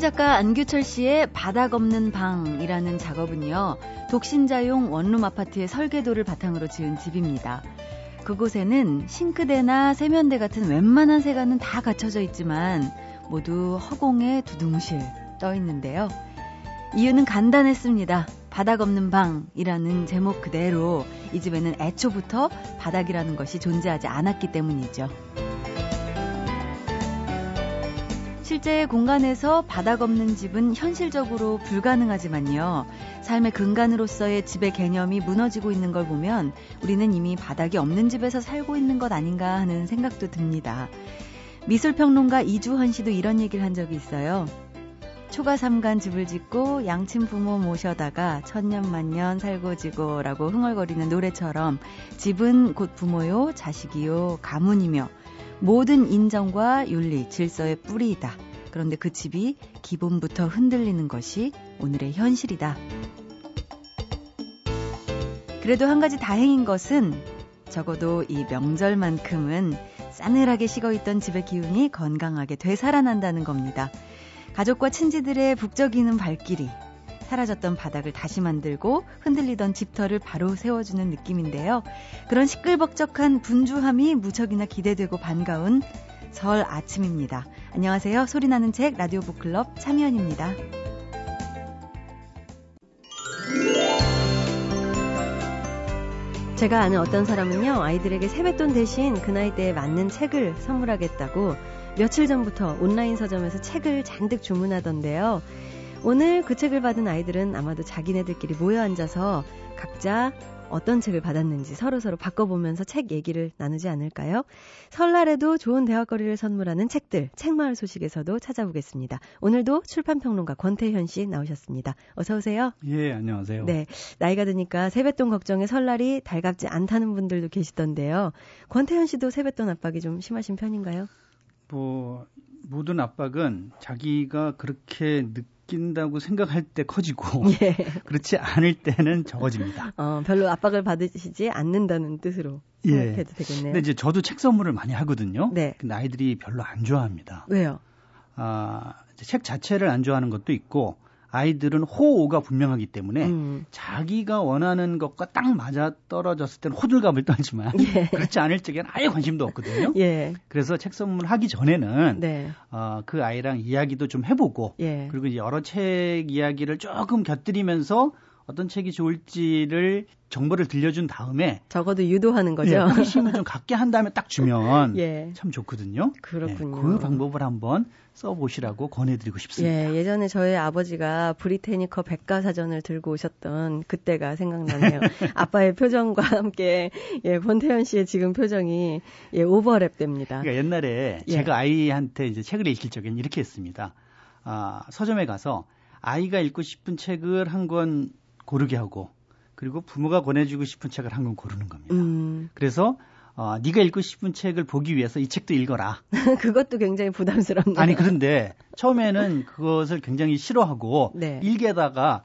작가 안규철 씨의 바닥 없는 방이라는 작업은요, 독신자용 원룸 아파트의 설계도를 바탕으로 지은 집입니다. 그곳에는 싱크대나 세면대 같은 웬만한 세간은 다 갖춰져 있지만 모두 허공에 두둥실 떠 있는데요. 이유는 간단했습니다. 바닥 없는 방이라는 제목 그대로 이 집에는 애초부터 바닥이라는 것이 존재하지 않았기 때문이죠. 실제 공간에서 바닥 없는 집은 현실적으로 불가능하지만요. 삶의 근간으로서의 집의 개념이 무너지고 있는 걸 보면 우리는 이미 바닥이 없는 집에서 살고 있는 것 아닌가 하는 생각도 듭니다. 미술평론가 이주헌 씨도 이런 얘기를 한 적이 있어요. 초가 삼간 집을 짓고 양친 부모 모셔다가 천년만년 살고 지고라고 흥얼거리는 노래처럼 집은 곧 부모요, 자식이요, 가문이며 모든 인정과 윤리, 질서의 뿌리이다. 그런데 그 집이 기본부터 흔들리는 것이 오늘의 현실이다. 그래도 한 가지 다행인 것은 적어도 이 명절만큼은 싸늘하게 식어있던 집의 기운이 건강하게 되살아난다는 겁니다. 가족과 친지들의 북적이는 발길이 사라졌던 바닥을 다시 만들고 흔들리던 집터를 바로 세워주는 느낌인데요. 그런 시끌벅적한 분주함이 무척이나 기대되고 반가운 설 아침입니다. 안녕하세요. 소리나는 책 라디오 북클럽 참여연입니다. 제가 아는 어떤 사람은요, 아이들에게 세뱃돈 대신 그 나이대에 맞는 책을 선물하겠다고 며칠 전부터 온라인 서점에서 책을 잔뜩 주문하던데요. 오늘 그 책을 받은 아이들은 아마도 자기네들끼리 모여 앉아서 각자 어떤 책을 받았는지 서로서로 바꿔보면서 책 얘기를 나누지 않을까요? 설날에도 좋은 대화거리를 선물하는 책들, 책마을 소식에서도 찾아보겠습니다. 오늘도 출판평론가 권태현 씨 나오셨습니다. 어서오세요. 예, 안녕하세요. 네. 나이가 드니까 세뱃돈 걱정에 설날이 달갑지 않다는 분들도 계시던데요. 권태현 씨도 세뱃돈 압박이 좀 심하신 편인가요? 뭐, 모든 압박은 자기가 그렇게 늦 느낀다고 생각할 때 커지고 예. 그렇지 않을 때는 적어집니다. 어, 별로 압박을 받으시지 않는다는 뜻으로 예. 생각해도 되겠네요. 근데 이제 저도 책 선물을 많이 하거든요. 네. 근데 아이들이 별로 안 좋아합니다. 왜요? 아, 책 자체를 안 좋아하는 것도 있고 아이들은 호오가 분명하기 때문에 음. 자기가 원하는 것과 딱 맞아 떨어졌을 때는 호들갑을 떨지만 예. 그렇지 않을 적에는 아예 관심도 없거든요. 예. 그래서 책 선물하기 전에는 네. 어, 그 아이랑 이야기도 좀 해보고 예. 그리고 여러 책 이야기를 조금 곁들이면서 어떤 책이 좋을지를 정보를 들려준 다음에 적어도 유도하는 거죠. 예, 호기심을 좀 갖게 한 다음에 딱 주면 예. 참 좋거든요. 그렇군요. 예, 그 방법을 한번 써보시라고 권해드리고 싶습니다. 예, 예전에 저희 아버지가 브리테니커 백과사전을 들고 오셨던 그때가 생각나네요. 아빠의 표정과 함께 예, 권태현 씨의 지금 표정이 예, 오버랩 됩니다. 그러니까 옛날에 예. 제가 아이한테 이제 책을 읽힐 적엔 이렇게 했습니다. 아, 서점에 가서 아이가 읽고 싶은 책을 한 권 고르게 하고 그리고 부모가 권해주고 싶은 책을 한 권 고르는 겁니다. 음. 그래서 어, 네가 읽고 싶은 책을 보기 위해서 이 책도 읽어라. 그것도 굉장히 부담스럽네요. 아니 그런데 처음에는 그것을 굉장히 싫어하고 네. 일개다가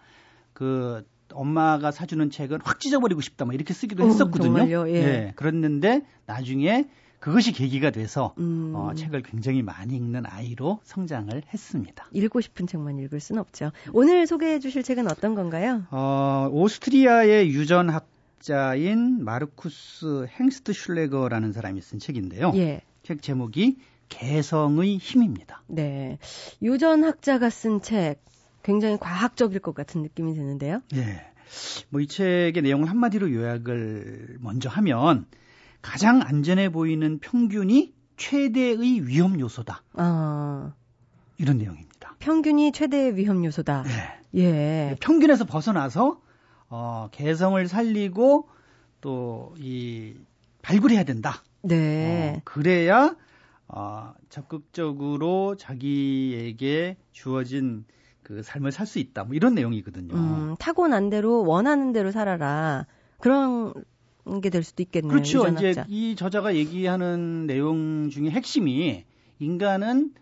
그 엄마가 사주는 책은 확 찢어버리고 싶다, 뭐 이렇게 쓰기도 오, 했었거든요. 정말요? 예. 네, 그랬는데 나중에 그것이 계기가 돼서 음. 어, 책을 굉장히 많이 읽는 아이로 성장을 했습니다. 읽고 싶은 책만 읽을 수는 없죠. 오늘 소개해 주실 책은 어떤 건가요? 어, 오스트리아의 유전학자인 마르쿠스 행스트 슐레거라는 사람이 쓴 책인데요. 예. 책 제목이 개성의 힘입니다. 네. 유전학자가 쓴 책 굉장히 과학적일 것 같은 느낌이 드는데요. 예. 뭐이 책의 내용을 한마디로 요약을 먼저 하면 가장 안전해 보이는 평균이 최대의 위험 요소다. 아. 이런 내용입니다. 평균이 최대의 위험 요소다. 네. 예. 평균에서 벗어나서 어, 개성을 살리고 또 이 발굴해야 된다. 네. 어, 그래야 어, 적극적으로 자기에게 주어진 그 삶을 살 수 있다. 뭐 이런 내용이거든요. 음, 타고난 대로 원하는 대로 살아라. 그런 게 될 수도 있겠네요. 그렇죠. 이제 이 저자가 얘기하는 내용 중에 핵심이 인간은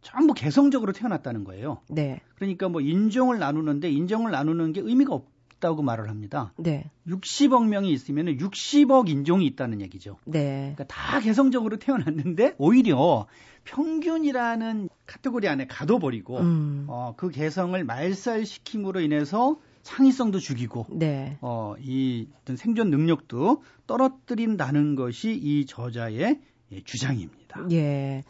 전부 개성적으로 태어났다는 거예요. 네. 그러니까 뭐 인종을 나누는데 인종을 나누는 게 의미가 없다고 말을 합니다. 네. 60억 명이 있으면 60억 인종이 있다는 얘기죠. 네. 그러니까 다 개성적으로 태어났는데 오히려 평균이라는 카테고리 안에 가둬버리고 음. 어, 그 개성을 말살시킴으로 인해서 창의성도 죽이고 네. 어, 이 어떤 생존 능력도 떨어뜨린다는 것이 이 저자의 예, 주장입니다. 예.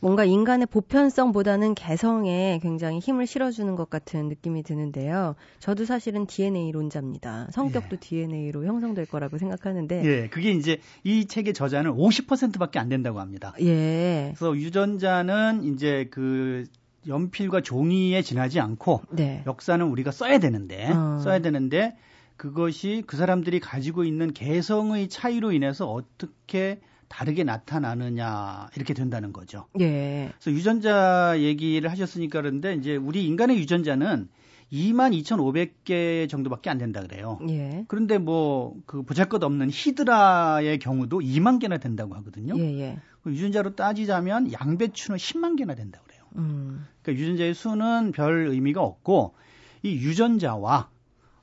뭔가 인간의 보편성보다는 개성에 굉장히 힘을 실어주는 것 같은 느낌이 드는데요. 저도 사실은 DNA론자입니다. 성격도 예. DNA로 형성될 거라고 생각하는데. 예. 그게 이제 이 책의 저자는 50%밖에 안 된다고 합니다. 예. 그래서 유전자는 이제 그 연필과 종이에 지나지 않고 네. 역사는 우리가 써야 되는데 어. 써야 되는데 그것이 그 사람들이 가지고 있는 개성의 차이로 인해서 어떻게 다르게 나타나느냐 이렇게 된다는 거죠. 예. 그래서 유전자 얘기를 하셨으니까 그런데 이제 우리 인간의 유전자는 2만 2,500개 정도밖에 안 된다 그래요. 예. 그런데 뭐 그 보잘것없는 히드라의 경우도 2만 개나 된다고 하거든요. 예, 예. 그 유전자로 따지자면 양배추는 10만 개나 된다 그래요. 음. 그러니까 유전자의 수는 별 의미가 없고 이 유전자와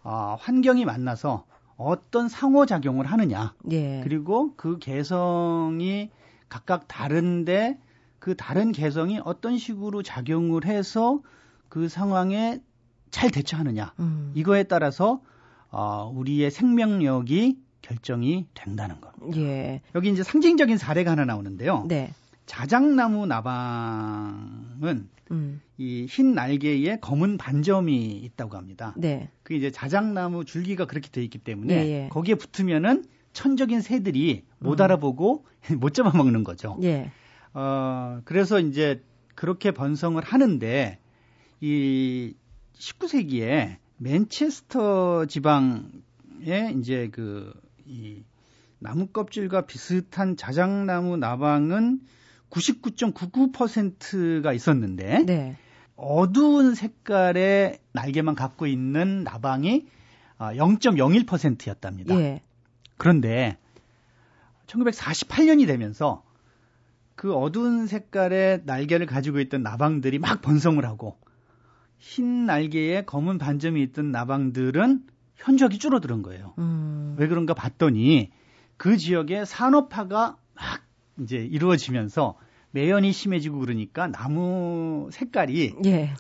아, 환경이 만나서 어떤 상호작용을 하느냐. 예. 그리고 그 개성이 각각 다른데 그 다른 개성이 어떤 식으로 작용을 해서 그 상황에 잘 대처하느냐. 음. 이거에 따라서 어, 우리의 생명력이 결정이 된다는 겁니다. 예. 여기 이제 상징적인 사례가 하나 나오는데요. 네. 자작나무 나방은 음. 이흰 날개에 검은 반점이 있다고 합니다. 네. 그 이제 자작나무 줄기가 그렇게 돼 있기 때문에 예, 예. 거기에 붙으면은 천적인 새들이 못 음. 알아보고 못 잡아먹는 거죠. 예. 어, 그래서 이제 그렇게 번성을 하는데 이 19세기에 맨체스터 지방에 이제 그 이 나무 껍질과 비슷한 자작나무 나방은 99.99%가 있었는데 네. 어두운 색깔의 날개만 갖고 있는 나방이 0.01%였답니다. 아, 예. 그런데 1948년이 되면서 그 어두운 색깔의 날개를 가지고 있던 나방들이 막 번성을 하고 흰 날개에 검은 반점이 있던 나방들은 현저하게 줄어드는 거예요. 음. 왜 그런가 봤더니 그 지역에 산업화가 막 이제 이루어지면서 매연이 심해지고 그러니까 나무 색깔이 예.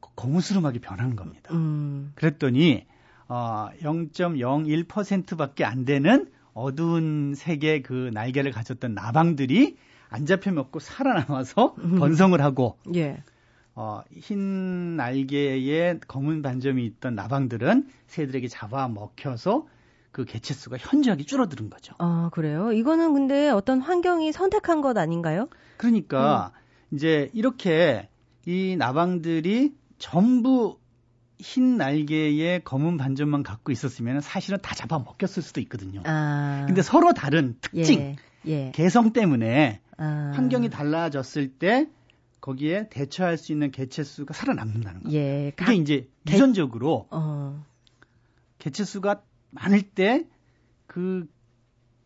거무스름하게 변하는 겁니다. 음. 그랬더니 어, 0.01%밖에 안 되는 어두운 색의 그 날개를 가졌던 나방들이 안 잡혀 먹고 살아남아서 음. 번성을 하고 예. 어, 흰 날개에 검은 반점이 있던 나방들은 새들에게 잡아 먹혀서 그 개체 수가 현저하게 줄어드는 거죠. 아, 그래요? 이거는 근데 어떤 환경이 선택한 것 아닌가요? 그러니까 음. 이제 이렇게 이 나방들이 전부 흰 날개에 검은 반점만 갖고 있었으면 사실은 다 잡아 먹혔을 수도 있거든요. 아. 근데 서로 다른 특징, 예. 예. 개성 때문에 아. 환경이 달라졌을 때 거기에 대처할 수 있는 개체 수가 살아남는다는 거예요. 예. 그게 이제 유전적으로 어. 개체 수가 많을 때 그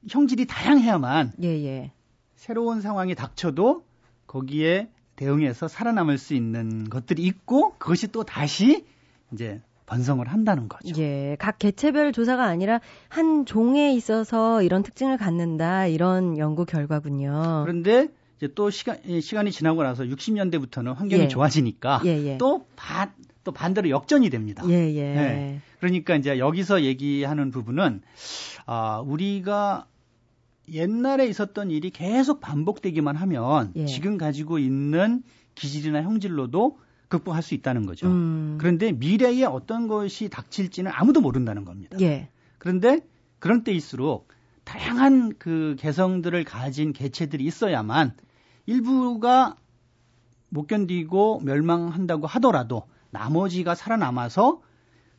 형질이 다양해야만 예, 예. 새로운 상황이 닥쳐도 거기에 대응해서 살아남을 수 있는 것들이 있고 그것이 또 다시 이제 번성을 한다는 거죠. 예, 각 개체별 조사가 아니라 한 종에 있어서 이런 특징을 갖는다 이런 연구 결과군요. 그런데 이제 또 시간 시간이 지나고 나서 60년대부터는 환경이 예. 좋아지니까 예, 예. 또 반, 또 반대로 역전이 됩니다. 예, 예. 네. 그러니까 이제 여기서 얘기하는 부분은 아, 우리가 옛날에 있었던 일이 계속 반복되기만 하면 예. 지금 가지고 있는 기질이나 형질로도 극복할 수 있다는 거죠. 음. 그런데 미래에 어떤 것이 닥칠지는 아무도 모른다는 겁니다. 예. 그런데 그런 때일수록 다양한 그 개성들을 가진 개체들이 있어야만 일부가 못 견디고 멸망한다고 하더라도 나머지가 살아남아서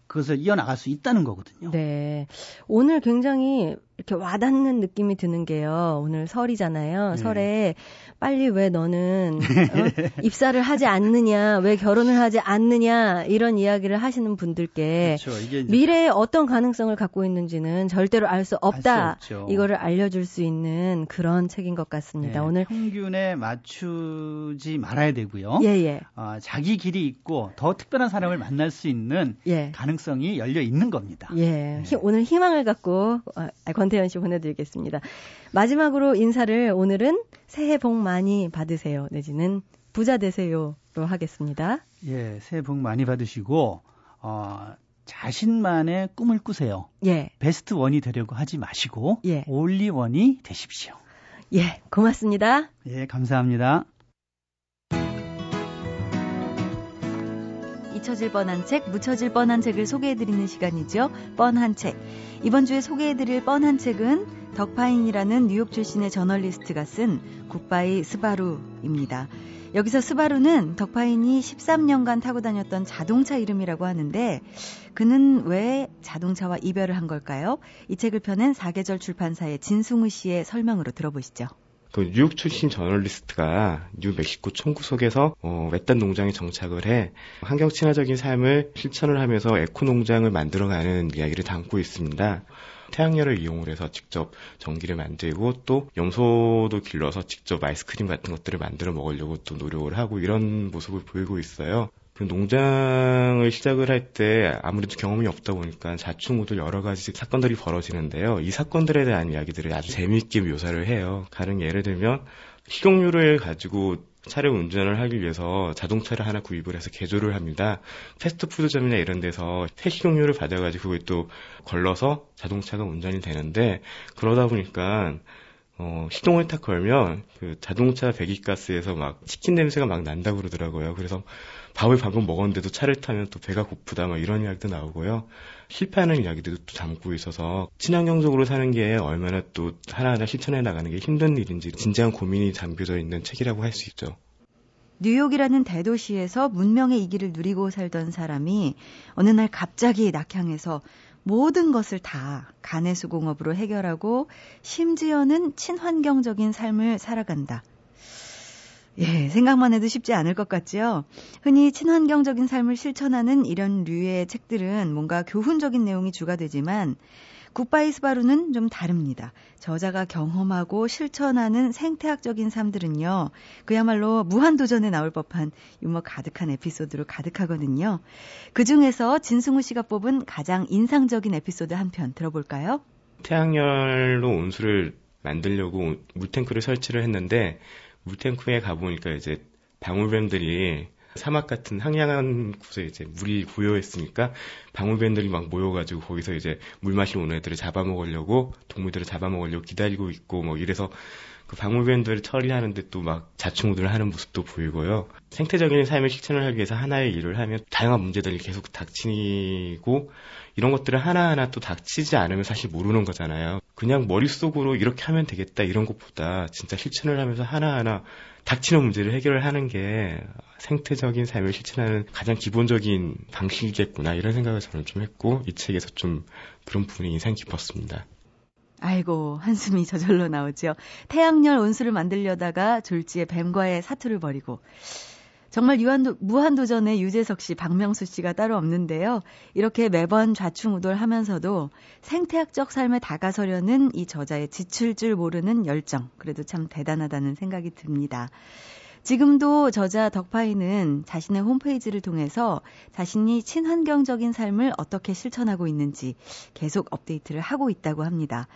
그것을 이어나갈 수 있다는 거거든요. 네. 오늘 굉장히 이렇게 와닿는 느낌이 드는 게요. 오늘 설이잖아요. 네. 설에 빨리 왜 너는 어? 입사를 하지 않느냐, 왜 결혼을 하지 않느냐 이런 이야기를 하시는 분들께 그렇죠. 미래에 어떤 가능성을 갖고 있는지는 절대로 알 수 없다. 수 이거를 알려줄 수 있는 그런 책인 것 같습니다. 네. 오늘 평균에 맞추지 말아야 되고요. 예, 예. 어, 자기 길이 있고 더 특별한 사람을 만날 수 있는 예. 가능성이 열려 있는 겁니다. 예. 네. 오늘 희망을 갖고 어, 권 태현 씨 보내드리겠습니다. 마지막으로 인사를 오늘은 새해 복 많이 받으세요. 내지는 부자 되세요로 하겠습니다. 예, 새해 복 많이 받으시고 어, 자신만의 꿈을 꾸세요. 예. 베스트 원이 되려고 하지 마시고 예. 올리 원이 되십시오. 예, 고맙습니다. 예, 감사합니다. 잊혀질 뻔한 책, 묻혀질 뻔한 책을 소개해드리는 시간이죠. 뻔한 책. 이번 주에 소개해드릴 뻔한 책은 덕파인이라는 뉴욕 출신의 저널리스트가 쓴 굿바이 스바루입니다. 여기서 스바루는 덕파인이 13년간 타고 다녔던 자동차 이름이라고 하는데 그는 왜 자동차와 이별을 한 걸까요? 이 책을 펴낸 사계절 출판사의 진승우 씨의 설명으로 들어보시죠. 그 뉴욕 출신 저널리스트가 뉴멕시코 총구석에서 어, 외딴 농장에 정착을 해 환경 친화적인 삶을 실천을 하면서 에코 농장을 만들어가는 이야기를 담고 있습니다. 태양열을 이용을 해서 직접 전기를 만들고 또 염소도 길러서 직접 아이스크림 같은 것들을 만들어 먹으려고 또 노력을 하고 이런 모습을 보이고 있어요. 그 농장을 시작을 할 때 아무래도 경험이 없다 보니까 자충우돌 여러 가지 사건들이 벌어지는데요. 이 사건들에 대한 이야기들을 아주 재미있게 묘사를 해요. 가령 예를 들면 식용유를 가지고 차를 운전을 하기 위해서 자동차를 하나 구입을 해서 개조를 합니다. 패스트푸드점이나 이런 데서 폐식용유를 받아가지고 그걸 또 걸러서 자동차가 운전이 되는데 그러다 보니까 어, 시동을 딱 걸면 그 자동차 배기가스에서 막 치킨 냄새가 막 난다고 그러더라고요. 그래서 밥을 방금 먹었는데도 차를 타면 또 배가 고프다 막 이런 이야기도 나오고요. 실패하는 이야기들도 또 담고 있어서 친환경적으로 사는 게 얼마나 또 하나하나 실천해 나가는 게 힘든 일인지 진지한 고민이 담겨져 있는 책이라고 할 수 있죠. 뉴욕이라는 대도시에서 문명의 이기를 누리고 살던 사람이 어느 날 갑자기 낙향해서 모든 것을 다 간해수공업으로 해결하고 심지어는 친환경적인 삶을 살아간다. 예, 생각만 해도 쉽지 않을 것 같지요. 흔히 친환경적인 삶을 실천하는 이런 류의 책들은 뭔가 교훈적인 내용이 주가 되지만 굿바이 스바루는 좀 다릅니다. 저자가 경험하고 실천하는 생태학적인 삶들은요, 그야말로 무한도전에 나올 법한 유머 가득한 에피소드로 가득하거든요. 그 중에서 진승우 씨가 뽑은 가장 인상적인 에피소드 한 편 들어볼까요? 태양열로 온수를 만들려고 물탱크를 설치를 했는데, 물탱크에 가보니까 이제 방울뱀들이 사막 같은 황량한 곳에 이제 물이 고요했으니까 방울뱀들이 막 모여가지고 거기서 이제 물 마시러 오는 애들을 잡아먹으려고 동물들을 잡아먹으려고 기다리고 있고 뭐 이래서 그 방울뱀들을 처리하는데 또 막 자충우들을 하는 모습도 보이고요. 생태적인 삶을 실천을 하기 위해서 하나의 일을 하면 다양한 문제들이 계속 닥치고 이런 것들을 하나하나 또 닥치지 않으면 사실 모르는 거잖아요. 그냥 머릿속으로 이렇게 하면 되겠다 이런 것보다 진짜 실천을 하면서 하나하나 닥치는 문제를 해결을 하는 게 생태적인 삶을 실천하는 가장 기본적인 방식이겠구나 이런 생각을 저는 좀 했고 이 책에서 좀 그런 부분이 인상 깊었습니다. 아이고 한숨이 저절로 나오죠. 태양열 온수를 만들려다가 졸지에 뱀과의 사투를 벌이고 정말 유한도, 무한도전의 유재석 씨, 박명수 씨가 따로 없는데요. 이렇게 매번 좌충우돌하면서도 생태학적 삶에 다가서려는 이 저자의 지칠 줄 모르는 열정, 그래도 참 대단하다는 생각이 듭니다. 지금도 저자 덕파이는 자신의 홈페이지를 통해서 자신이 친환경적인 삶을 어떻게 실천하고 있는지 계속 업데이트를 하고 있다고 합니다.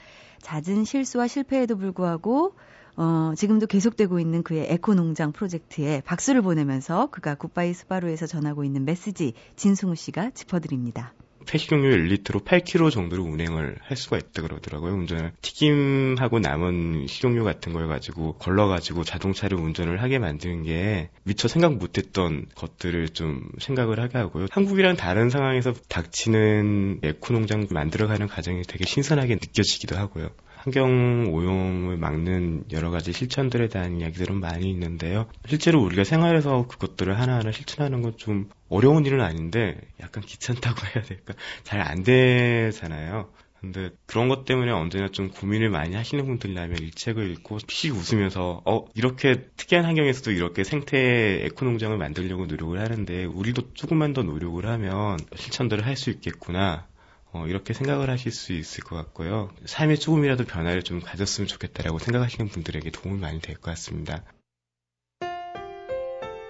잦은 실수와 실패에도 불구하고 어, 지금도 계속되고 있는 그의 에코 농장 프로젝트에 박수를 보내면서 그가 Goodbye Subaru에서 전하고 있는 메시지 진승우 씨가 짚어드립니다. 폐식용유 1리터로 8km 정도를 운행을 할 수가 있다 그러더라고요. 운전을 튀김하고 남은 식용유 같은 걸 가지고 걸러가지고 자동차를 운전을 하게 만드는 게 미처 생각 못했던 것들을 좀 생각을 하게 하고요. 한국이랑 다른 상황에서 닥치는 에코 농장 만들어가는 과정이 되게 신선하게 느껴지기도 하고요. 환경 오염을 막는 여러 가지 실천들에 대한 이야기들은 많이 있는데요. 실제로 우리가 생활에서 그것들을 하나하나 실천하는 건 좀 어려운 일은 아닌데 약간 귀찮다고 해야 될까? 잘 안 되잖아요. 근데 그런 것 때문에 언제나 좀 고민을 많이 하시는 분들이라면 이 책을 읽고 픽 웃으면서 어 이렇게 특이한 환경에서도 이렇게 생태 에코 농장을 만들려고 노력을 하는데 우리도 조금만 더 노력을 하면 실천들을 할 수 있겠구나 어, 이렇게 생각을 하실 수 있을 것 같고요. 삶에 조금이라도 변화를 좀 가졌으면 좋겠다라고 생각하시는 분들에게 도움이 많이 될 것 같습니다.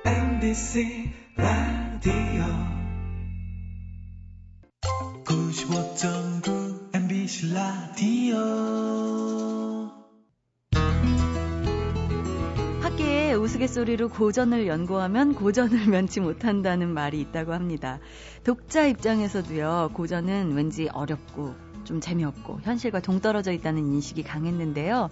MBC 라디오 95.9 MBC 라디오 웃음 우스갯소리로 고전을 연구하면 고전을 면치 못한다는 말이 있다고 합니다. 독자 입장에서도요, 고전은 왠지 어렵고 좀 재미없고 현실과 동떨어져 있다는 인식이 강했는데요.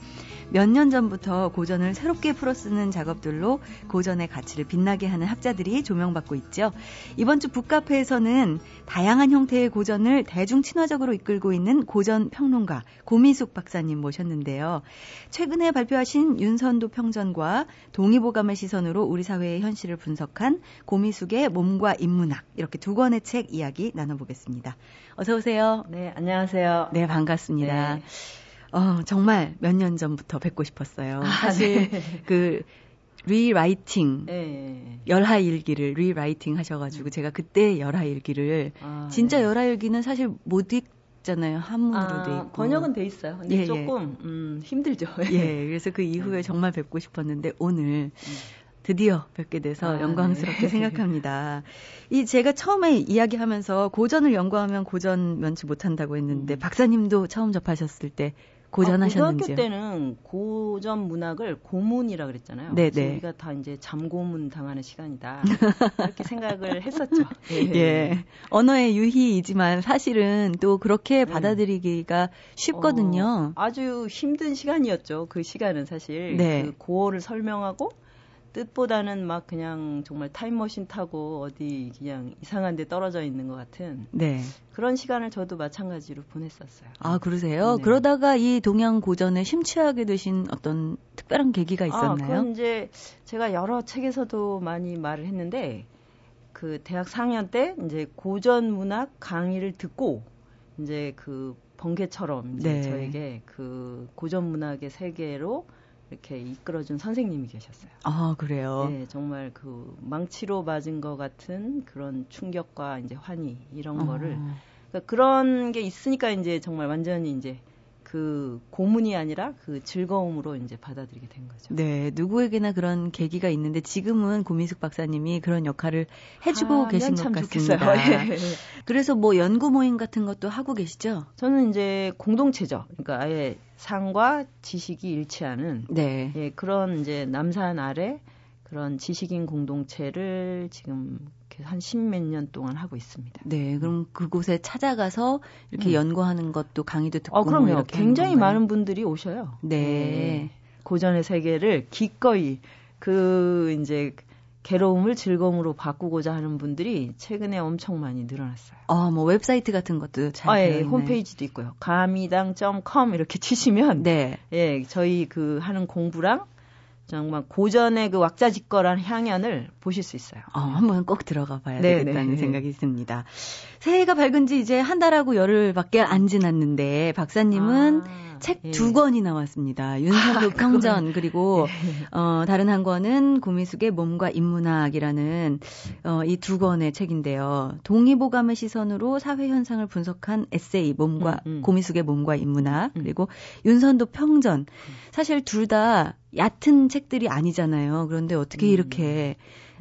몇 년 전부터 고전을 새롭게 풀어쓰는 작업들로 고전의 가치를 빛나게 하는 학자들이 조명받고 있죠. 이번 주 북카페에서는 다양한 형태의 고전을 대중 친화적으로 이끌고 있는 고전 평론가 고미숙 박사님 모셨는데요. 최근에 발표하신 윤선도 평전과 동의보감의 시선으로 우리 사회의 현실을 분석한 고미숙의 몸과 인문학 이렇게 두 권의 책 이야기 나눠보겠습니다. 어서 오세요. 네, 안녕하세요. 네, 반갑습니다. 네. 어, 정말 몇 년 전부터 뵙고 싶었어요. 아, 사실 네. 그 rewriting 네. 열하 일기를 rewriting 하셔가지고 제가 그때 열하 일기를 아, 진짜 네. 열하 일기는 사실 못 읽잖아요 한문으로 아, 돼 있고 번역은 돼 있어요. 근데 예, 예. 조금 예. 음, 힘들죠. 예, 그래서 그 이후에 네. 정말 뵙고 싶었는데 오늘 음. 드디어 뵙게 돼서 아, 영광스럽게 네. 생각합니다. 이 제가 처음에 이야기하면서 고전을 연구하면 고전 면치 못한다고 했는데 음. 박사님도 처음 접하셨을 때 고전 아, 하셨는지요? 고등학교 때는 고전 문학을 고문이라 그랬잖아요. 네, 네. 우리가 다 이제 잠고문 당하는 시간이다. 이렇게 생각을 했었죠. 예. 예. 언어의 유희이지만 사실은 또 그렇게 네. 받아들이기가 쉽거든요. 어, 아주 힘든 시간이었죠. 그 시간은 사실 네. 그 고어를 설명하고 뜻보다는 막 그냥 정말 타임머신 타고 어디 그냥 이상한 데 떨어져 있는 것 같은 네. 그런 시간을 저도 마찬가지로 보냈었어요. 아, 그러세요? 네. 그러다가 이 동양 고전에 심취하게 되신 어떤 특별한 계기가 아, 있었나요? 아, 그건 이제 제가 여러 책에서도 많이 말을 했는데 그 대학 4학년 때 이제 고전 문학 강의를 듣고 이제 그 번개처럼 이제 네. 저에게 그 고전 문학의 세계로 이렇게 이끌어준 선생님이 계셨어요. 아 그래요? 네, 정말 그 망치로 맞은 것 같은 그런 충격과 이제 환희 이런 어. 거를 그러니까 그런 게 있으니까 이제 정말 완전히 이제 그 고문이 아니라 그 즐거움으로 이제 받아들이게 된 거죠. 네, 누구에게나 그런 계기가 있는데 지금은 고민숙 박사님이 그런 역할을 해주고 아, 계신 것 같습니다. 예. 그래서 뭐 연구 모임 같은 것도 하고 계시죠? 저는 이제 공동체죠. 그러니까 아예 상과 지식이 일치하는 네. 예, 그런 이제 남산 아래 그런 지식인 공동체를 지금 한 십몇 년 동안 하고 있습니다. 네, 그럼 그곳에 찾아가서 이렇게 음. 연구하는 것도 강의도 듣고 어, 그럼요. 뭐 굉장히 많은 분들이 오셔요. 네. 네. 고전의 세계를 기꺼이 그 이제 괴로움을 즐거움으로 바꾸고자 하는 분들이 최근에 엄청 많이 늘어났어요. 아, 뭐 웹사이트 같은 것도 잘 아, 예, 홈페이지도 있고요. 가미당.com 이렇게 치시면 네. 예, 저희 그 하는 공부랑 정말 고전의 그 왁자지껄한 향연을 보실 수 있어요. 어, 한번 꼭 들어가 봐야 네, 되겠다는 네, 생각이 있습니다. 새해가 밝은 지 이제 한 달하고 열흘밖에 안 지났는데 박사님은 아, 책두 예. 권이 나왔습니다. 윤석도 아, 평전 그리고 예. 어, 다른 한 권은 고미숙의 몸과 인문학이라는 어, 이 두 권의 책인데요. 동의보감의 시선으로 사회 현상을 분석한 에세이 몸과 음, 음. 고미숙의 몸과 인문학 음. 그리고 윤선도 평전 사실 둘 다 얕은 책들이 아니잖아요. 그런데 어떻게 음. 이렇게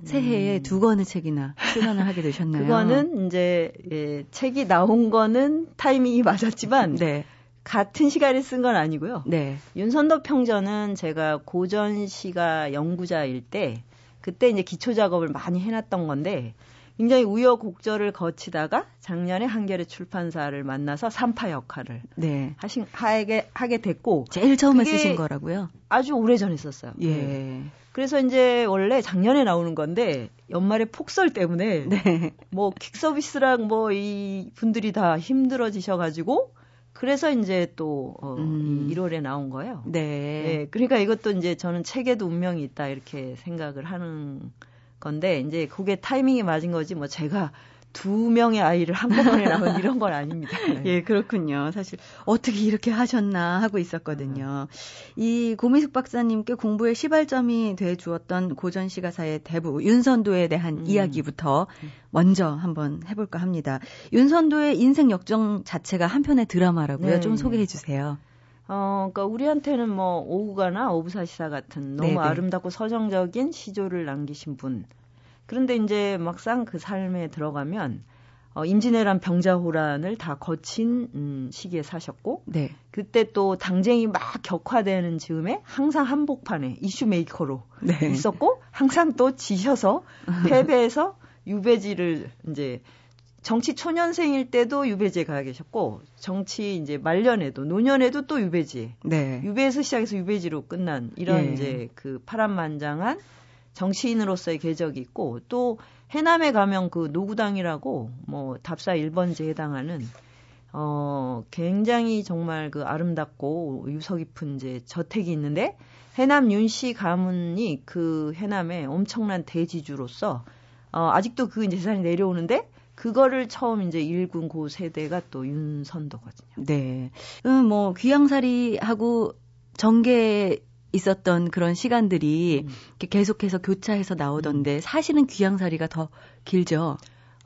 새해에 음. 두 권의 책이나 출간을 하게 되셨나요? 그거는 이제 예, 책이 나온 거는 타이밍이 맞았지만 네. 같은 시간에 쓴 건 아니고요. 네. 윤선도 평전은 제가 고전 시가 연구자일 때 그때 이제 기초 작업을 많이 해놨던 건데 굉장히 우여곡절을 거치다가 작년에 한겨레 출판사를 만나서 삼파 역할을 네. 하신 하게 하게 됐고 제일 처음에 쓰신 거라고요? 아주 오래 전에 썼어요. 예. 네. 그래서 이제 원래 작년에 나오는 건데 연말에 폭설 때문에 네. 뭐 퀵서비스랑 뭐 이 분들이 다 힘들어지셔 가지고 그래서 이제 또 어, 음. 1월에 나온 거예요. 네. 네. 그러니까 이것도 이제 저는 책에도 운명이 있다 이렇게 생각을 하는 건데 이제 그게 타이밍이 맞은 거지 뭐 제가 두 명의 아이를 한꺼번에 낳은 이런 건 아닙니다. 네. 예, 그렇군요. 사실 어떻게 이렇게 하셨나 하고 있었거든요. 이 고미숙 박사님께 공부의 시발점이 돼 주었던 고전 시가사의 대부 윤선도에 대한 음. 이야기부터 먼저 한번 해볼까 합니다. 윤선도의 인생 역정 자체가 한편의 드라마라고요. 네. 좀 소개해 주세요. 어, 그러니까 우리한테는 뭐 오우가나 어부사시사 같은 너무 네네. 아름답고 서정적인 시조를 남기신 분. 그런데 이제 막상 그 삶에 들어가면 어, 임진왜란 병자호란을 다 거친 음, 시기에 사셨고 네. 그때 또 당쟁이 막 격화되는 즈음에 항상 한복판에 issue maker로 네. 있었고 항상 또 지셔서 패배해서 유배지를 이제 정치 초년생일 때도 유배지에 가 계셨고 정치 이제 말년에도 노년에도 또 유배지. 네. 유배에서 시작해서 유배지로 끝난 이런 예. 이제 그 파란만장한 정치인으로서의 궤적이 있고 또 해남에 가면 그 노구당이라고 뭐 답사 1번지에 해당하는 어 굉장히 정말 그 아름답고 유서 깊은 이제 저택이 있는데 해남 윤씨 가문이 그 해남에 엄청난 대지주로서 어 아직도 그 이제 재산이 내려오는데 그거를 처음 이제 일군 고 세대가 또 윤선도거든요. 네. 음, 뭐 귀양살이하고 정계 있었던 그런 시간들이 음. 계속해서 교차해서 나오던데 음. 사실은 귀향살이가 더 길죠.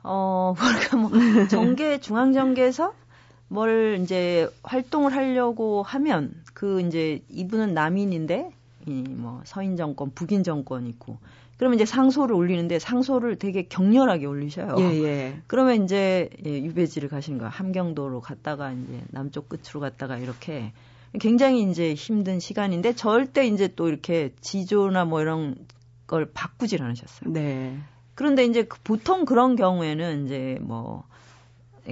어, 그러니까 뭐 정계 중앙 정계에서 뭘 이제 활동을 하려고 하면 그 이제 이분은 남인인데 이뭐 서인 정권, 북인 정권 있고 그러면 이제 상소를 올리는데 상소를 되게 격렬하게 올리셔요. 예, 예. 그러면 이제 예, 유배지를 가신 거야. 함경도로 갔다가 이제 남쪽 끝으로 갔다가 이렇게 굉장히 이제 힘든 시간인데 절대 이제 또 이렇게 지조나 뭐 이런 걸 바꾸질 않으셨어요. 네. 그런데 이제 그 보통 그런 경우에는 이제 뭐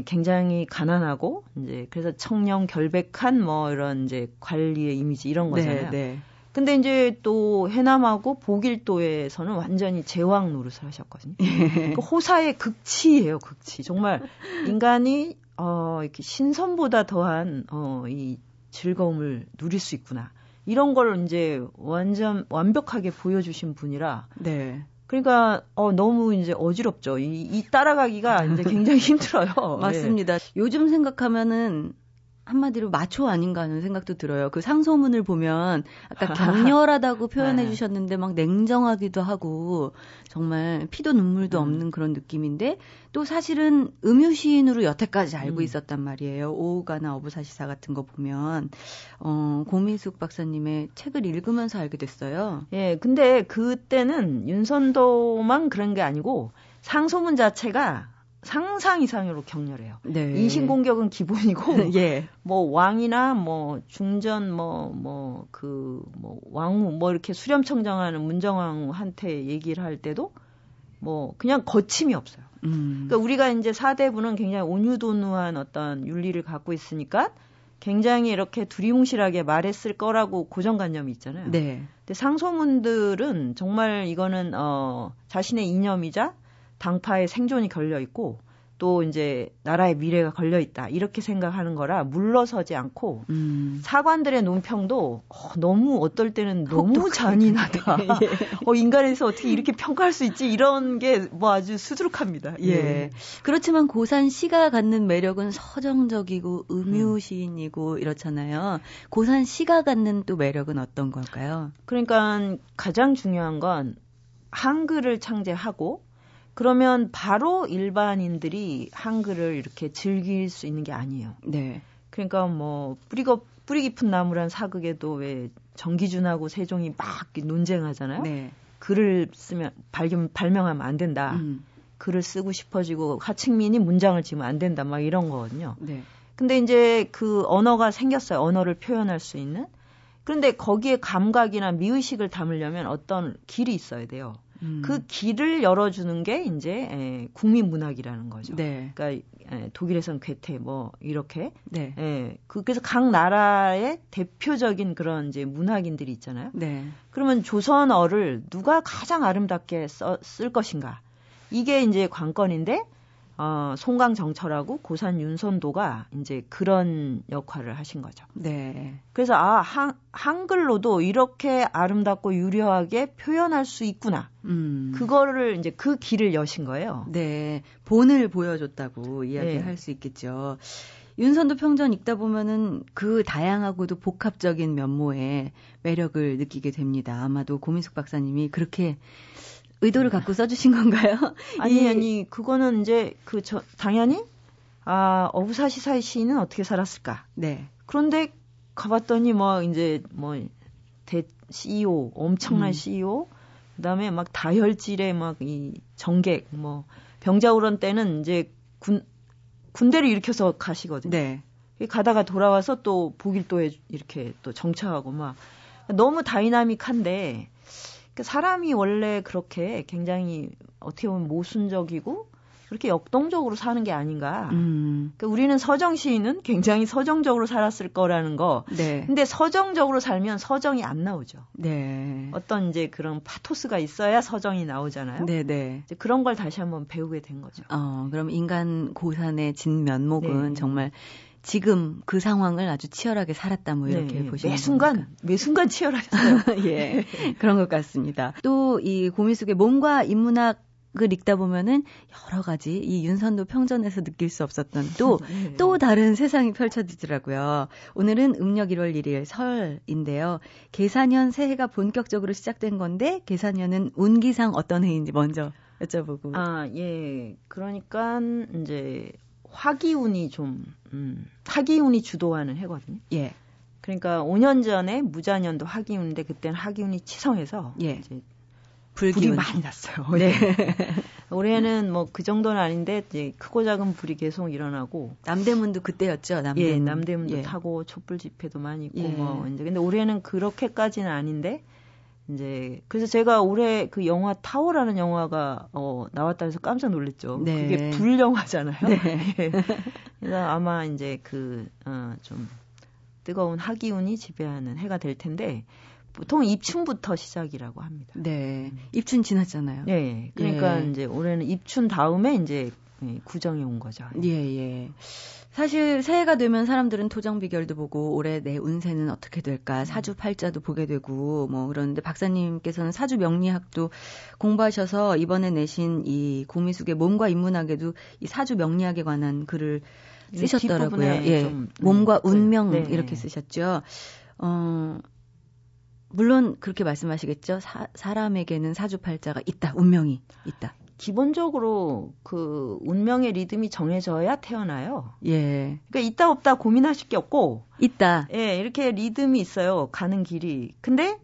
굉장히 가난하고 이제 그래서 청렴 결백한 뭐 이런 이제 관리의 이미지 이런 네, 거잖아요. 네, 네. 근데 이제 또 해남하고 보길도에서는 완전히 제왕 노릇을 하셨거든요. 그 호사의 극치예요, 극치. 정말 인간이 어 이렇게 신선보다 더한 어이 즐거움을 누릴 수 있구나. 이런 걸 이제 완전 완벽하게 보여주신 분이라. 네. 그러니까 어 너무 이제 어지럽죠. 이, 이 따라가기가 이제 굉장히 힘들어요. 맞습니다. 네. 요즘 생각하면은 한마디로 마초 아닌가 하는 생각도 들어요. 그 상소문을 보면 아까 격렬하다고 표현해 네. 주셨는데 막 냉정하기도 하고 정말 피도 눈물도 음. 없는 그런 느낌인데 또 사실은 음유 시인으로 여태까지 알고 음. 있었단 말이에요. 오우가나 어부사시사 같은 거 보면 어 고민숙 박사님의 책을 읽으면서 알게 됐어요. 예, 근데 그때는 윤선도만 그런 게 아니고 상소문 자체가 상상 이상으로 격렬해요. 네. 인신 공격은 기본이고 예. 뭐 왕이나 뭐 중전 뭐 뭐 그뭐 뭐 왕후 뭐 이렇게 수렴청정하는 문정왕한테 얘기를 할 때도 뭐 그냥 거침이 없어요. 음. 그러니까 우리가 이제 사대부는 굉장히 온유도누한 어떤 윤리를 갖고 있으니까 굉장히 이렇게 두리뭉실하게 말했을 거라고 고정관념이 있잖아요. 네. 근데 상소문들은 정말 이거는 어 자신의 이념이자 당파의 생존이 걸려 있고 또 이제 나라의 미래가 걸려 있다 이렇게 생각하는 거라 물러서지 않고 음. 사관들의 논평도 어, 너무 어떨 때는 너무 잔인하다. 예. 어 인간에서 어떻게 이렇게 평가할 수 있지 이런 게 뭐 아주 수두룩합니다. 예. 예. 그렇지만 고산 시가 갖는 매력은 서정적이고 음유시인이고 음. 이렇잖아요. 고산 시가 갖는 또 매력은 어떤 걸까요? 그러니까 가장 중요한 건 한글을 창제하고 그러면 바로 일반인들이 한글을 이렇게 즐길 수 있는 게 아니에요. 네. 그러니까 뭐 뿌리가 뿌리 깊은 나무란 사극에도 왜 정기준하고 세종이 막 논쟁하잖아요. 네. 글을 쓰면 발견 발명하면 안 된다. 음. 글을 쓰고 싶어지고 하층민이 문장을 지으면 안 된다. 막 이런 거거든요. 네. 근데 이제 그 언어가 생겼어요. 언어를 표현할 수 있는. 그런데 거기에 감각이나 미의식을 담으려면 어떤 길이 있어야 돼요. 음. 그 길을 열어주는 게 이제 에, 국민 문학이라는 거죠. 네. 그러니까 에, 독일에선 괴테 뭐 이렇게. 네. 에, 그, 그래서 각 나라의 대표적인 그런 이제 문학인들이 있잖아요. 네. 그러면 조선어를 누가 가장 아름답게 써, 쓸 것인가? 이게 이제 관건인데 어, 송강정철하고 고산 윤선도가 이제 그런 역할을 하신 거죠. 네. 그래서 아, 한, 한글로도 이렇게 아름답고 유려하게 표현할 수 있구나. 음. 그거를 이제 그 길을 여신 거예요. 네. 본을 보여줬다고 이야기할 네. 수 있겠죠. 윤선도 평전 읽다 보면은 그 다양하고도 복합적인 면모의 매력을 느끼게 됩니다. 아마도 고민숙 박사님이 그렇게 의도를 갖고 써주신 건가요? 아니, 아니, 그거는 이제 그, 저, 당연히, 아, 어부사시사의 시인은 어떻게 살았을까? 네. 그런데 가봤더니 뭐, 이제 뭐, 대, CEO, 엄청난 음. CEO, 그 다음에 막 다혈질의 막이 정객, 뭐, 병자호란 때는 이제 군 군대를 일으켜서 가시거든요. 네. 가다가 돌아와서 또 보길도에 이렇게 또 정착하고 막 너무 다이나믹한데 그 사람이 원래 그렇게 굉장히 어떻게 보면 모순적이고 그렇게 역동적으로 사는 게 아닌가. 음. 그러니까 우리는 서정 시인은 굉장히 서정적으로 살았을 거라는 거. 네. 근데 서정적으로 살면 서정이 안 나오죠. 네. 어떤 이제 그런 파토스가 있어야 서정이 나오잖아요. 네, 네. 이제 그런 걸 다시 한번 배우게 된 거죠. 어, 그럼 인간 고산의 진면목은 네. 정말 지금 그 상황을 아주 치열하게 살았다 뭐 이렇게 네, 보시면 매 순간 겁니까? 매 순간 치열하셨어요. 예, 그런 것 같습니다. 또 이 고민숙의 몸과 인문학 을 읽다 보면은 여러 가지 이 윤선도 평전에서 느낄 수 없었던 또또 네. 또 다른 세상이 펼쳐지더라고요. 오늘은 음력 1월 1일 설인데요. 계산년 새해가 본격적으로 시작된 건데 계산년은 운기상 어떤 해인지 먼저 여쭤보고. 아, 예. 그러니까 이제 화기운이 좀 음, 화기운이 주도하는 해거든요. 예. 그러니까 5년 전에 무자년도 화기운인데 그때는 화기운이 치성해서 예. 이제 불이 많이 났어요. 네. 올해는 뭐 그 정도는 아닌데 이제 크고 작은 불이 계속 일어나고 남대문도 그때였죠. 남대문. 예, 남대문도 예. 타고 촛불 집회도 많이 있고 예. 뭐 이제 근데 올해는 그렇게까지는 아닌데 이제 그래서 제가 올해 그 영화 타워라는 영화가 어 나왔다 해서 깜짝 놀랐죠. 네. 그게 불 영화잖아요. 네. 예. 그래서 아마 이제 그어좀 뜨거운 하기운이 지배하는 해가 될 텐데 보통 입춘부터 시작이라고 합니다. 네. 입춘 지났잖아요. 네. 그러니까 예. 이제 올해는 입춘 다음에 이제 구정이 온 거죠. 예, 예. 사실 새해가 되면 사람들은 토정 비결도 보고 올해 내 운세는 어떻게 될까 음. 사주 팔자도 보게 되고 뭐 그러는데 박사님께서는 사주 명리학도 공부하셔서 이번에 내신 이 고미숙의 몸과 인문학에도 이 사주 명리학에 관한 글을 쓰셨더라고요. 예. 좀, 몸과 네. 운명 네. 이렇게 쓰셨죠. 어 물론 그렇게 말씀하시겠죠. 사, 사람에게는 사주팔자가 있다, 운명이 있다. 기본적으로 그 운명의 리듬이 정해져야 태어나요. 예. 그러니까 있다 없다 고민하실 게 없고 있다. 예, 이렇게 리듬이 있어요. 가는 길이. 근데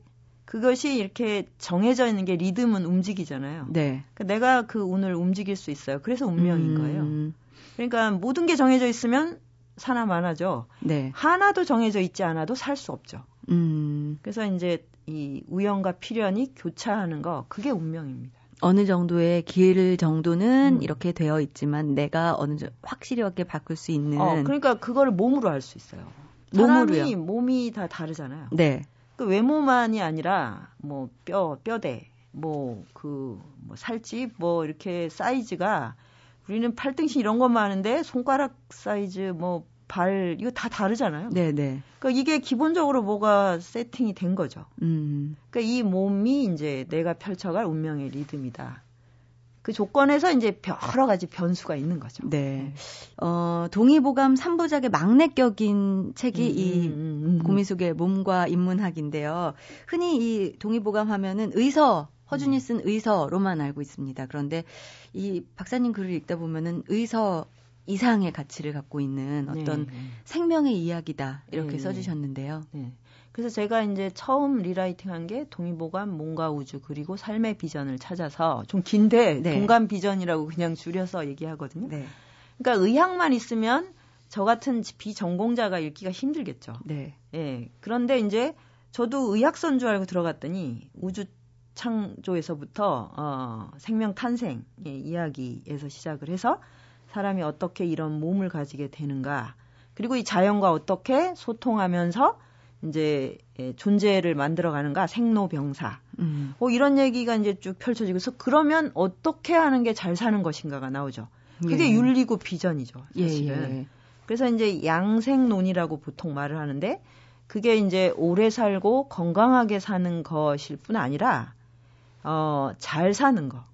그것이 이렇게 정해져 있는 게 리듬은 움직이잖아요. 네. 그러니까 내가 그 운을 움직일 수 있어요. 그래서 운명인 음. 거예요. 그러니까 모든 게 정해져 있으면 사나 마나죠. 네. 하나도 정해져 있지 않아도 살 수 없죠. 음. 그래서 이제 이 우연과 필연이 교차하는 거 그게 운명입니다. 어느 정도의 길 정도는 음. 이렇게 되어 있지만 내가 어느 정도 확실하게 바꿀 수 있는. 어, 그러니까 그거를 몸으로 할수 있어요. 몸으로요. 몸이 다 다르잖아요. 네. 그 외모만이 아니라 뭐 뼈, 뼈대, 뭐 그 뭐 살집, 뭐 이렇게 사이즈가 우리는 팔등신 이런 것만 하는데 손가락 사이즈, 뭐 발 이거 다 다르잖아요. 네, 네. 그러니까 이게 기본적으로 뭐가 세팅이 된 거죠. 음. 그러니까 이 몸이 이제 내가 펼쳐갈 운명의 리듬이다. 그 조건에서 이제 여러 가지 변수가 있는 거죠. 네. 네. 어, 동의보감 3부작의 막내격인 책이 음, 이 음, 음, 음. 고미숙의 몸과 인문학인데요. 흔히 이 동의보감 하면은 의서, 허준이 쓴 의서로만 알고 있습니다. 그런데 이 박사님 글을 읽다 보면은 의서 이상의 가치를 갖고 있는 어떤 네. 생명의 이야기다 이렇게 네. 써주셨는데요. 네. 그래서 제가 이제 처음 리라이팅한 게 동의보감, 몸과 우주 그리고 삶의 비전을 찾아서 좀 긴데 네. 동감 비전이라고 그냥 줄여서 얘기하거든요. 네. 그러니까 의학만 있으면 저 같은 비전공자가 읽기가 힘들겠죠. 네. 예. 그런데 이제 저도 의학선 줄 알고 들어갔더니 우주 창조에서부터 어, 생명 탄생의 이야기에서 시작을 해서 사람이 어떻게 이런 몸을 가지게 되는가. 그리고 이 자연과 어떻게 소통하면서 이제 예, 존재를 만들어가는가 생로병사. 음. 뭐 이런 얘기가 이제 쭉 펼쳐지고 서 그러면 어떻게 하는 게 잘 사는 것인가가 나오죠. 그게 예. 윤리고 비전이죠. 예, 사실은. 예, 그래서 이제 양생론이라고 보통 말을 하는데 그게 이제 오래 살고 건강하게 사는 것일 뿐 아니라 어, 잘 사는 거.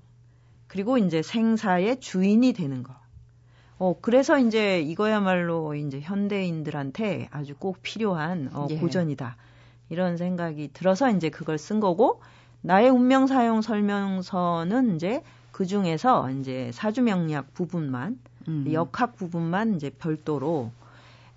그리고 이제 생사의 주인이 되는 거. 어, 그래서 이제 이거야말로 이제 현대인들한테 아주 꼭 필요한 어, 예. 고전이다. 이런 생각이 들어서 이제 그걸 쓴 거고, 나의 운명 사용 설명서는 이제 그 중에서 이제 사주명리학 부분만, 음. 역학 부분만 이제 별도로,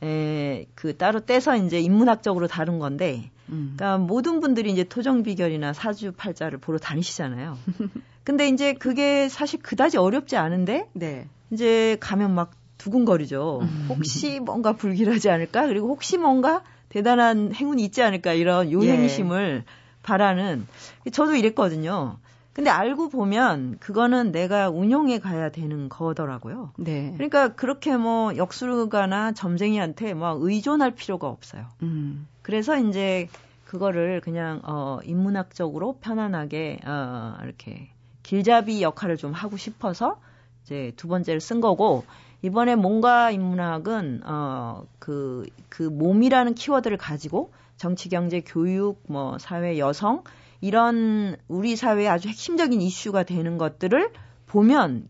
에, 그 따로 떼서 이제 인문학적으로 다룬 건데, 음. 그러니까 모든 분들이 이제 토정 비결이나 사주 팔자를 보러 다니시잖아요. 근데 이제 그게 사실 그다지 어렵지 않은데, 네. 이제 가면 막 두근거리죠. 음. 혹시 뭔가 불길하지 않을까? 그리고 혹시 뭔가 대단한 행운이 있지 않을까? 이런 요행심을 예. 바라는 저도 이랬거든요. 근데 알고 보면 그거는 내가 운용해 가야 되는 거더라고요. 네. 그러니까 그렇게 뭐 역술가나 점쟁이한테 뭐 의존할 필요가 없어요. 음. 그래서 이제 그거를 그냥 어 인문학적으로 편안하게 어 이렇게 길잡이 역할을 좀 하고 싶어서 이제 두 번째를 쓴 거고 이번에 뭔가 인문학은 어그그 그 몸이라는 키워드를 가지고 정치 경제 교육 뭐 사회 여성 이런 우리 사회의 아주 핵심적인 이슈가 되는 것들을 보면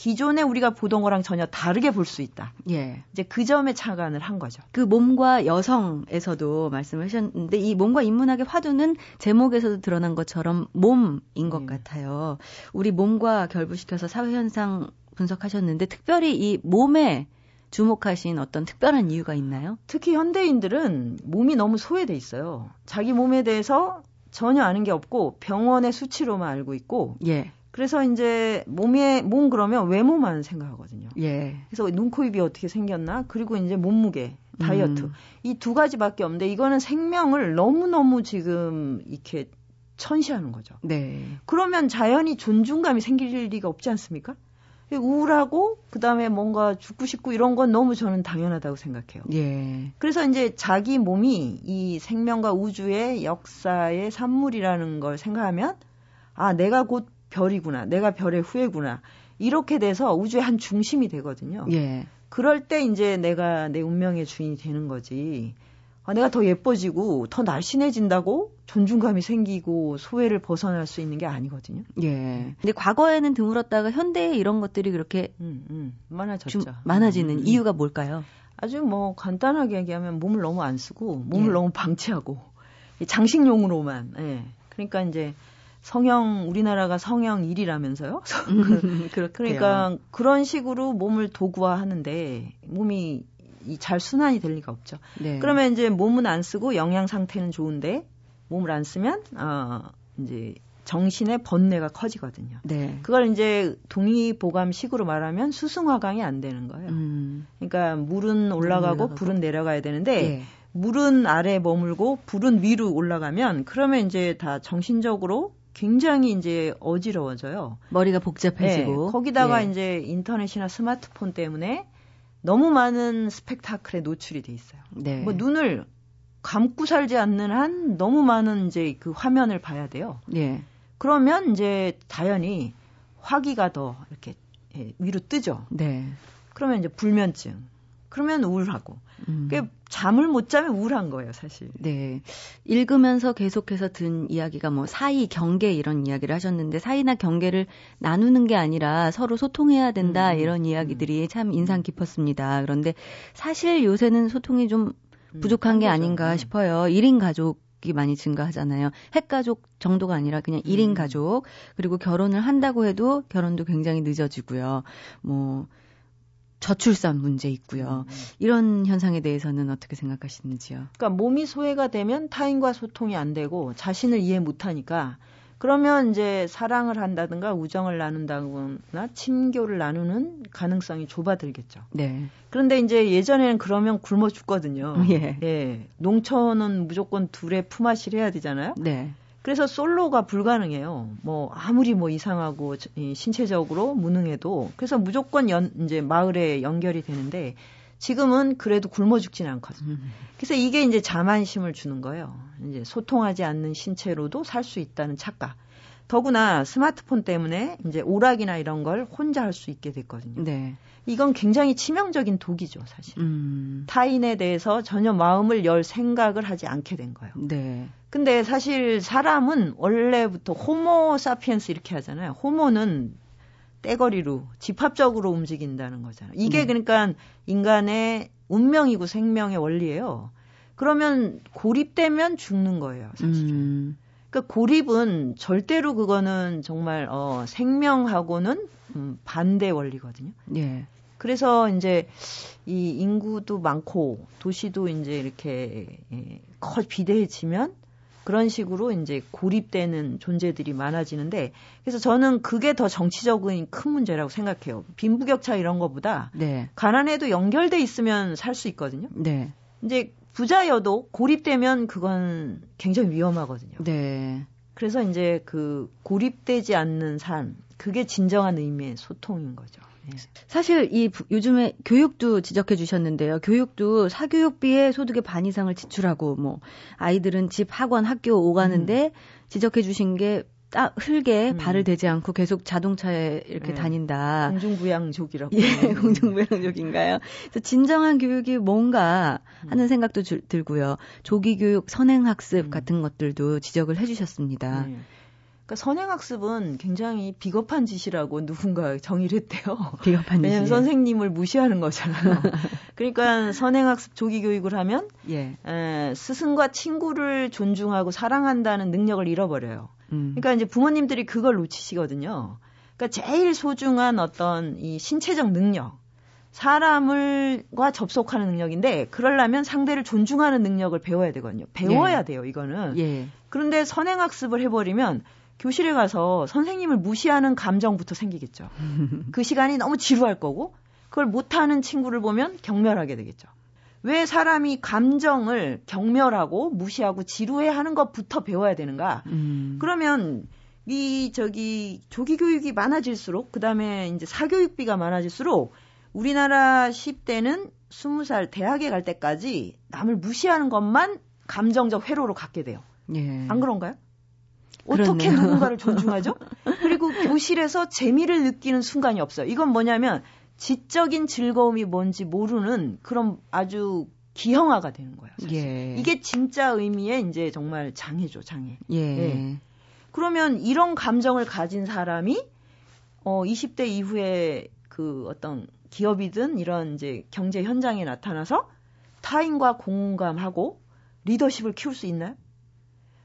기존에 우리가 보던 거랑 전혀 다르게 볼 수 있다. 예. 이제 그 점에 착안을 한 거죠. 그 몸과 여성에서도 말씀을 하셨는데 이 몸과 인문학의 화두는 제목에서도 드러난 것처럼 몸인 것 음. 같아요. 우리 몸과 결부시켜서 사회 현상 분석하셨는데 특별히 이 몸에 주목하신 어떤 특별한 이유가 있나요? 특히 현대인들은 몸이 너무 소외돼 있어요. 자기 몸에 대해서 전혀 아는 게 없고 병원의 수치로만 알고 있고 예. 그래서 이제 몸에 몸 그러면 외모만 생각하거든요. 예. 그래서 눈, 코, 입이 어떻게 생겼나? 그리고 이제 몸무게, 다이어트. 음. 이두 가지밖에 없는데 이거는 생명을 너무 너무 지금 이렇게 천시하는 거죠. 네. 그러면 자연히 존중감이 생길 리가 없지 않습니까? 우울하고 그다음에 뭔가 죽고 싶고 이런 건 너무 저는 당연하다고 생각해요. 예. 그래서 이제 자기 몸이 이 생명과 우주의 역사의 산물이라는 걸 생각하면 아 내가 곧 별이구나. 내가 별의 후예구나. 이렇게 돼서 우주의 한 중심이 되거든요. 예. 그럴 때 이제 내가 내 운명의 주인이 되는 거지. 아, 내가 더 예뻐지고 더 날씬해진다고 존중감이 생기고 소외를 벗어날 수 있는 게 아니거든요. 예. 근데 과거에는 드물었다가 현대에 이런 것들이 그렇게 음, 음, 많아졌죠. 많아지는 음, 음, 이유가 뭘까요? 아주 뭐 간단하게 얘기하면 몸을 너무 안 쓰고 몸을 예. 너무 방치하고 장식용으로만. 예. 그러니까 이제 성형 우리나라가 성형 1이라면서요. 그러니까 그런 식으로 몸을 도구화하는데 몸이 잘 순환이 될 리가 없죠. 네. 그러면 이제 몸은 안 쓰고 영양 상태는 좋은데 몸을 안 쓰면 어 이제 정신의 번뇌가 커지거든요. 네. 그걸 이제 동의보감식으로 말하면 수승화강이 안 되는 거예요. 음. 그러니까 물은 올라가고, 올라가고, 불은 내려가야 되는데 네. 물은 아래 머물고 불은 위로 올라가면 그러면 이제 다 정신적으로 굉장히 이제 어지러워져요. 머리가 복잡해지고. 네, 거기다가 예. 이제 인터넷이나 스마트폰 때문에 너무 많은 스펙타클에 노출이 돼 있어요. 네. 뭐 눈을 감고 살지 않는 한 너무 많은 이제 그 화면을 봐야 돼요. 예. 그러면 이제 자연히 화기가 더 이렇게 예, 위로 뜨죠. 네. 그러면 이제 불면증. 그러면 우울하고. 음. 잠을 못 자면 우울한 거예요, 사실. 네. 읽으면서 계속해서 든 이야기가 뭐 사이, 경계 이런 이야기를 하셨는데 사이나 경계를 나누는 게 아니라 서로 소통해야 된다 음. 이런 이야기들이 음. 참 인상 깊었습니다. 그런데 사실 요새는 소통이 좀 음, 부족한 게 아닌가 음. 싶어요. 1인 가족 이 많이 증가하잖아요. 핵가족 정도가 아니라 그냥 1인 음. 가족 그리고 결혼을 한다고 해도 결혼도 굉장히 늦어지고요. 뭐 저출산 문제 있고요. 음. 이런 현상에 대해서는 어떻게 생각하시는지요? 그러니까 몸이 소외가 되면 타인과 소통이 안 되고 자신을 이해 못 하니까 그러면 이제 사랑을 한다든가 우정을 나눈다거나 친교를 나누는 가능성이 좁아들겠죠. 네. 그런데 이제 예전에는 그러면 굶어 죽거든요. 예. 예. 농촌은 무조건 둘의 품앗이를 해야 되잖아요. 네. 그래서 솔로가 불가능해요. 뭐 아무리 뭐 이상하고 신체적으로 무능해도 그래서 무조건 연 이제 마을에 연결이 되는데 지금은 그래도 굶어 죽진 않거든요. 음. 그래서 이게 이제 자만심을 주는 거예요. 이제 소통하지 않는 신체로도 살 수 있다는 착각. 더구나 스마트폰 때문에 이제 오락이나 이런 걸 혼자 할 수 있게 됐거든요. 네. 이건 굉장히 치명적인 독이죠, 사실. 음. 타인에 대해서 전혀 마음을 열 생각을 하지 않게 된 거예요. 네. 근데 사실 사람은 원래부터 호모 사피엔스 이렇게 하잖아요. 호모는 떼거리로 집합적으로 움직인다는 거잖아요. 이게 네. 그러니까 인간의 운명이고 생명의 원리예요. 그러면 고립되면 죽는 거예요, 사실은. 음. 그러니까 고립은 절대로 그거는 정말 어 생명하고는 음, 반대 원리거든요. 예. 그래서 이제 이 인구도 많고 도시도 이제 이렇게 예, 커 비대해지면 그런 식으로 이제 고립되는 존재들이 많아지는데 그래서 저는 그게 더 정치적인 큰 문제라고 생각해요. 빈부격차 이런 거보다 네. 가난해도 연결돼 있으면 살 수 있거든요. 네. 이제 부자여도 고립되면 그건 굉장히 위험하거든요. 네. 그래서 이제 그 고립되지 않는 삶, 그게 진정한 의미의 소통인 거죠. 네. 사실 이 요즘에 교육도 지적해 주셨는데요. 교육도 사교육비의 소득의 반 이상을 지출하고 뭐 아이들은 집 학원 학교 오가는데 음. 지적해 주신 게 딱 흙에 음. 발을 대지 않고 계속 자동차에 이렇게 네. 다닌다. 공중부양족이라고. 예, 공중부양족인가요? 그래서 진정한 교육이 뭔가 하는 음. 생각도 주, 들고요. 조기 교육, 선행 학습 음. 같은 것들도 지적을 해 주셨습니다. 네. 그러니까 선행학습은 굉장히 비겁한 짓이라고 누군가 정의를 했대요. 비겁한 왜냐하면 선생님을 무시하는 거잖아요. 그러니까 선행학습 조기 교육을 하면 예. 에, 스승과 친구를 존중하고 사랑한다는 능력을 잃어버려요. 음. 그러니까 이제 부모님들이 그걸 놓치시거든요. 그러니까 제일 소중한 어떤 이 신체적 능력, 사람을과 접속하는 능력인데 그러려면 상대를 존중하는 능력을 배워야 되거든요. 배워야 예. 돼요, 이거는. 예. 그런데 선행 학습을 해 버리면 교실에 가서 선생님을 무시하는 감정부터 생기겠죠. 그 시간이 너무 지루할 거고 그걸 못하는 친구를 보면 경멸하게 되겠죠. 왜 사람이 감정을 경멸하고 무시하고 지루해하는 것부터 배워야 되는가? 음. 그러면 이 저기 조기 교육이 많아질수록 그다음에 이제 사교육비가 많아질수록 우리나라 10대는 20살 대학에 갈 때까지 남을 무시하는 것만 감정적 회로로 갖게 돼요. 예. 안 그런가요? 어떻게 그렇네요. 누군가를 존중하죠? 그리고 교실에서 재미를 느끼는 순간이 없어요. 이건 뭐냐면 지적인 즐거움이 뭔지 모르는 그런 아주 기형화가 되는 거예요. 예. 이게 진짜 의미의 이제 정말 장애죠, 장애. 예. 예. 그러면 이런 감정을 가진 사람이 어 20대 이후에 그 어떤 기업이든 이런 이제 경제 현장에 나타나서 타인과 공감하고 리더십을 키울 수 있나요?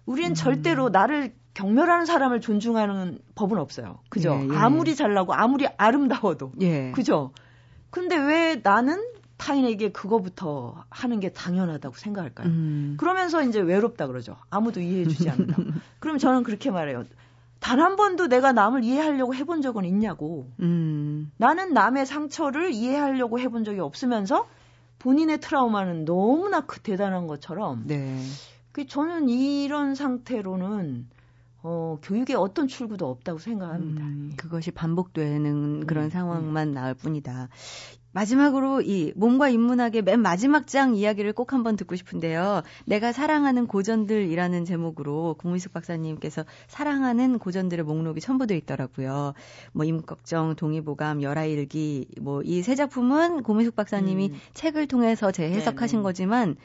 우리는 음. 절대로 나를 경멸하는 사람을 존중하는 법은 없어요. 그죠? 예, 예. 아무리 잘나고 아무리 아름다워도. 예. 그죠? 근데 왜 나는 타인에게 그거부터 하는 게 당연하다고 생각할까요? 음. 그러면서 이제 외롭다 그러죠. 아무도 이해해 주지 않는다. 그럼 저는 그렇게 말해요. 단 한 번도 내가 남을 이해하려고 해본 적은 있냐고. 음. 나는 남의 상처를 이해하려고 해본 적이 없으면서 본인의 트라우마는 너무나 그 대단한 것처럼. 네. 그 저는 이런 상태로는 어, 교육에 어떤 출구도 없다고 생각합니다. 음, 예. 그것이 반복되는 그런 음, 상황만 음. 나을 뿐이다. 마지막으로 이 몸과 인문학의 맨 마지막 장 이야기를 꼭 한번 듣고 싶은데요. 내가 사랑하는 고전들이라는 제목으로 국민숙 박사님께서 사랑하는 고전들의 목록이 첨부되어 있더라고요. 뭐 임꺽정, 동의보감, 열아일기 뭐 이 세 작품은 고민숙 박사님이 음. 책을 통해서 재해석하신 네네. 거지만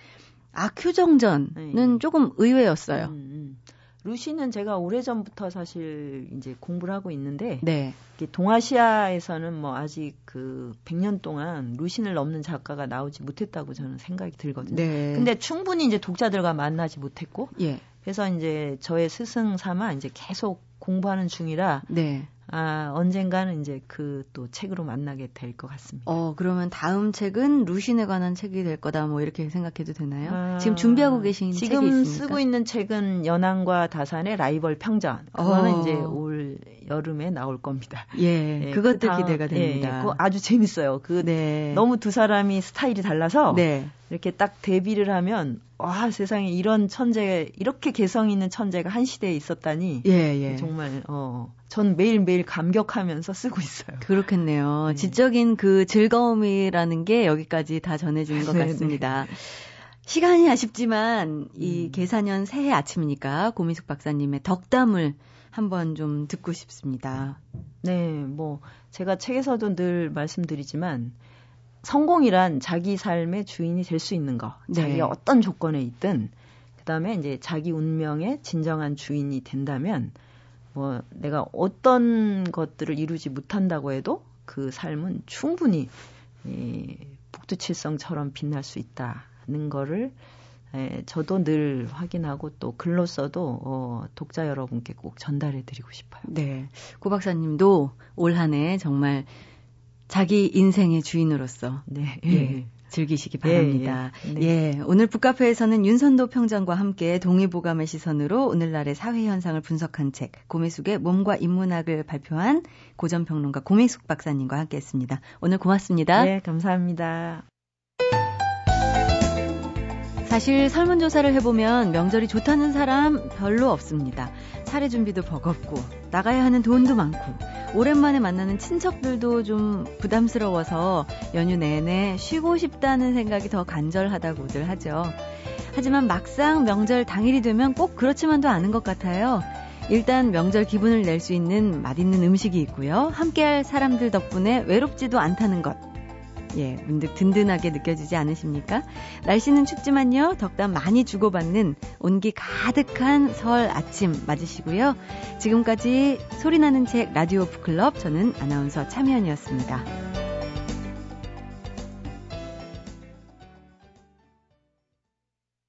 아큐정전은 네. 조금 의외였어요. 음, 음. 루시는 제가 오래전부터 사실 이제 공부를 하고 있는데 네. 동아시아에서는 뭐 아직 그 100년 동안 루신을 넘는 작가가 나오지 못했다고 저는 생각이 들거든요. 네. 근데 충분히 이제 독자들과 만나지 못했고 예. 그래서 이제 저의 스승 삼아 이제 계속 공부하는 중이라 네. 아, 언젠가는 이제 그 또 책으로 만나게 될 것 같습니다. 어, 그러면 다음 책은 루신에 관한 책이 될 거다 뭐 이렇게 생각해도 되나요? 아, 지금 준비하고 계신 책이 있습니까? 지금 쓰고 있는 책은 연안과 다산의 라이벌 평전. 그거는 어. 이제 올 여름에 나올 겁니다. 예, 예 그것도 그 다음, 기대가 됩니다. 예, 그거 아주 재밌어요. 그 네. 너무 두 사람이 스타일이 달라서 네. 이렇게 딱 데뷔를 하면 와 세상에 이런 천재 이렇게 개성 있는 천재가 한 시대에 있었다니 예, 예. 정말 어 전 매일매일 감격하면서 쓰고 있어요. 그렇겠네요. 네. 지적인 그 즐거움이라는 게 여기까지 다 전해지는 것 네, 네. 같습니다. 네. 시간이 아쉽지만 이 음. 계사년 새해 아침이니까 고민숙 박사님의 덕담을 한번 좀 듣고 싶습니다. 네, 뭐 제가 책에서도 늘 말씀드리지만 성공이란 자기 삶의 주인이 될 수 있는 거. 네. 자기가 어떤 조건에 있든 그 다음에 이제 자기 운명의 진정한 주인이 된다면 뭐 내가 어떤 것들을 이루지 못한다고 해도 그 삶은 충분히 이 북두칠성처럼 빛날 수 있다는 거를 에, 저도 늘 확인하고 또 글로써도 어, 독자 여러분께 꼭 전달해 드리고 싶어요. 네. 고 박사님도 올 한 해 정말 자기 인생의 주인으로서 네. 예. 즐기시기 바랍니다. 예, 예. 네. 예, 오늘 북카페에서는 윤선도 평장과 함께 동의보감의 시선으로 오늘날의 사회 현상을 분석한 책 고미숙의 몸과 인문학을 발표한 고전평론가 고미숙 박사님과 함께했습니다. 오늘 고맙습니다. 네, 감사합니다. 사실 설문조사를 해보면 명절이 좋다는 사람 별로 없습니다. 차례 준비도 버겁고 나가야 하는 돈도 많고 오랜만에 만나는 친척들도 좀 부담스러워서 연휴 내내 쉬고 싶다는 생각이 더 간절하다고들 하죠. 하지만 막상 명절 당일이 되면 꼭 그렇지만도 않은 것 같아요. 일단 명절 기분을 낼 수 있는 맛있는 음식이 있고요. 함께할 사람들 덕분에 외롭지도 않다는 것. 예, 문득 든든하게 느껴지지 않으십니까? 날씨는 춥지만요, 덕담 많이 주고받는 온기 가득한 설 아침 맞으시고요. 지금까지 소리나는 책 라디오 북클럽 저는 아나운서 참여연이었습니다.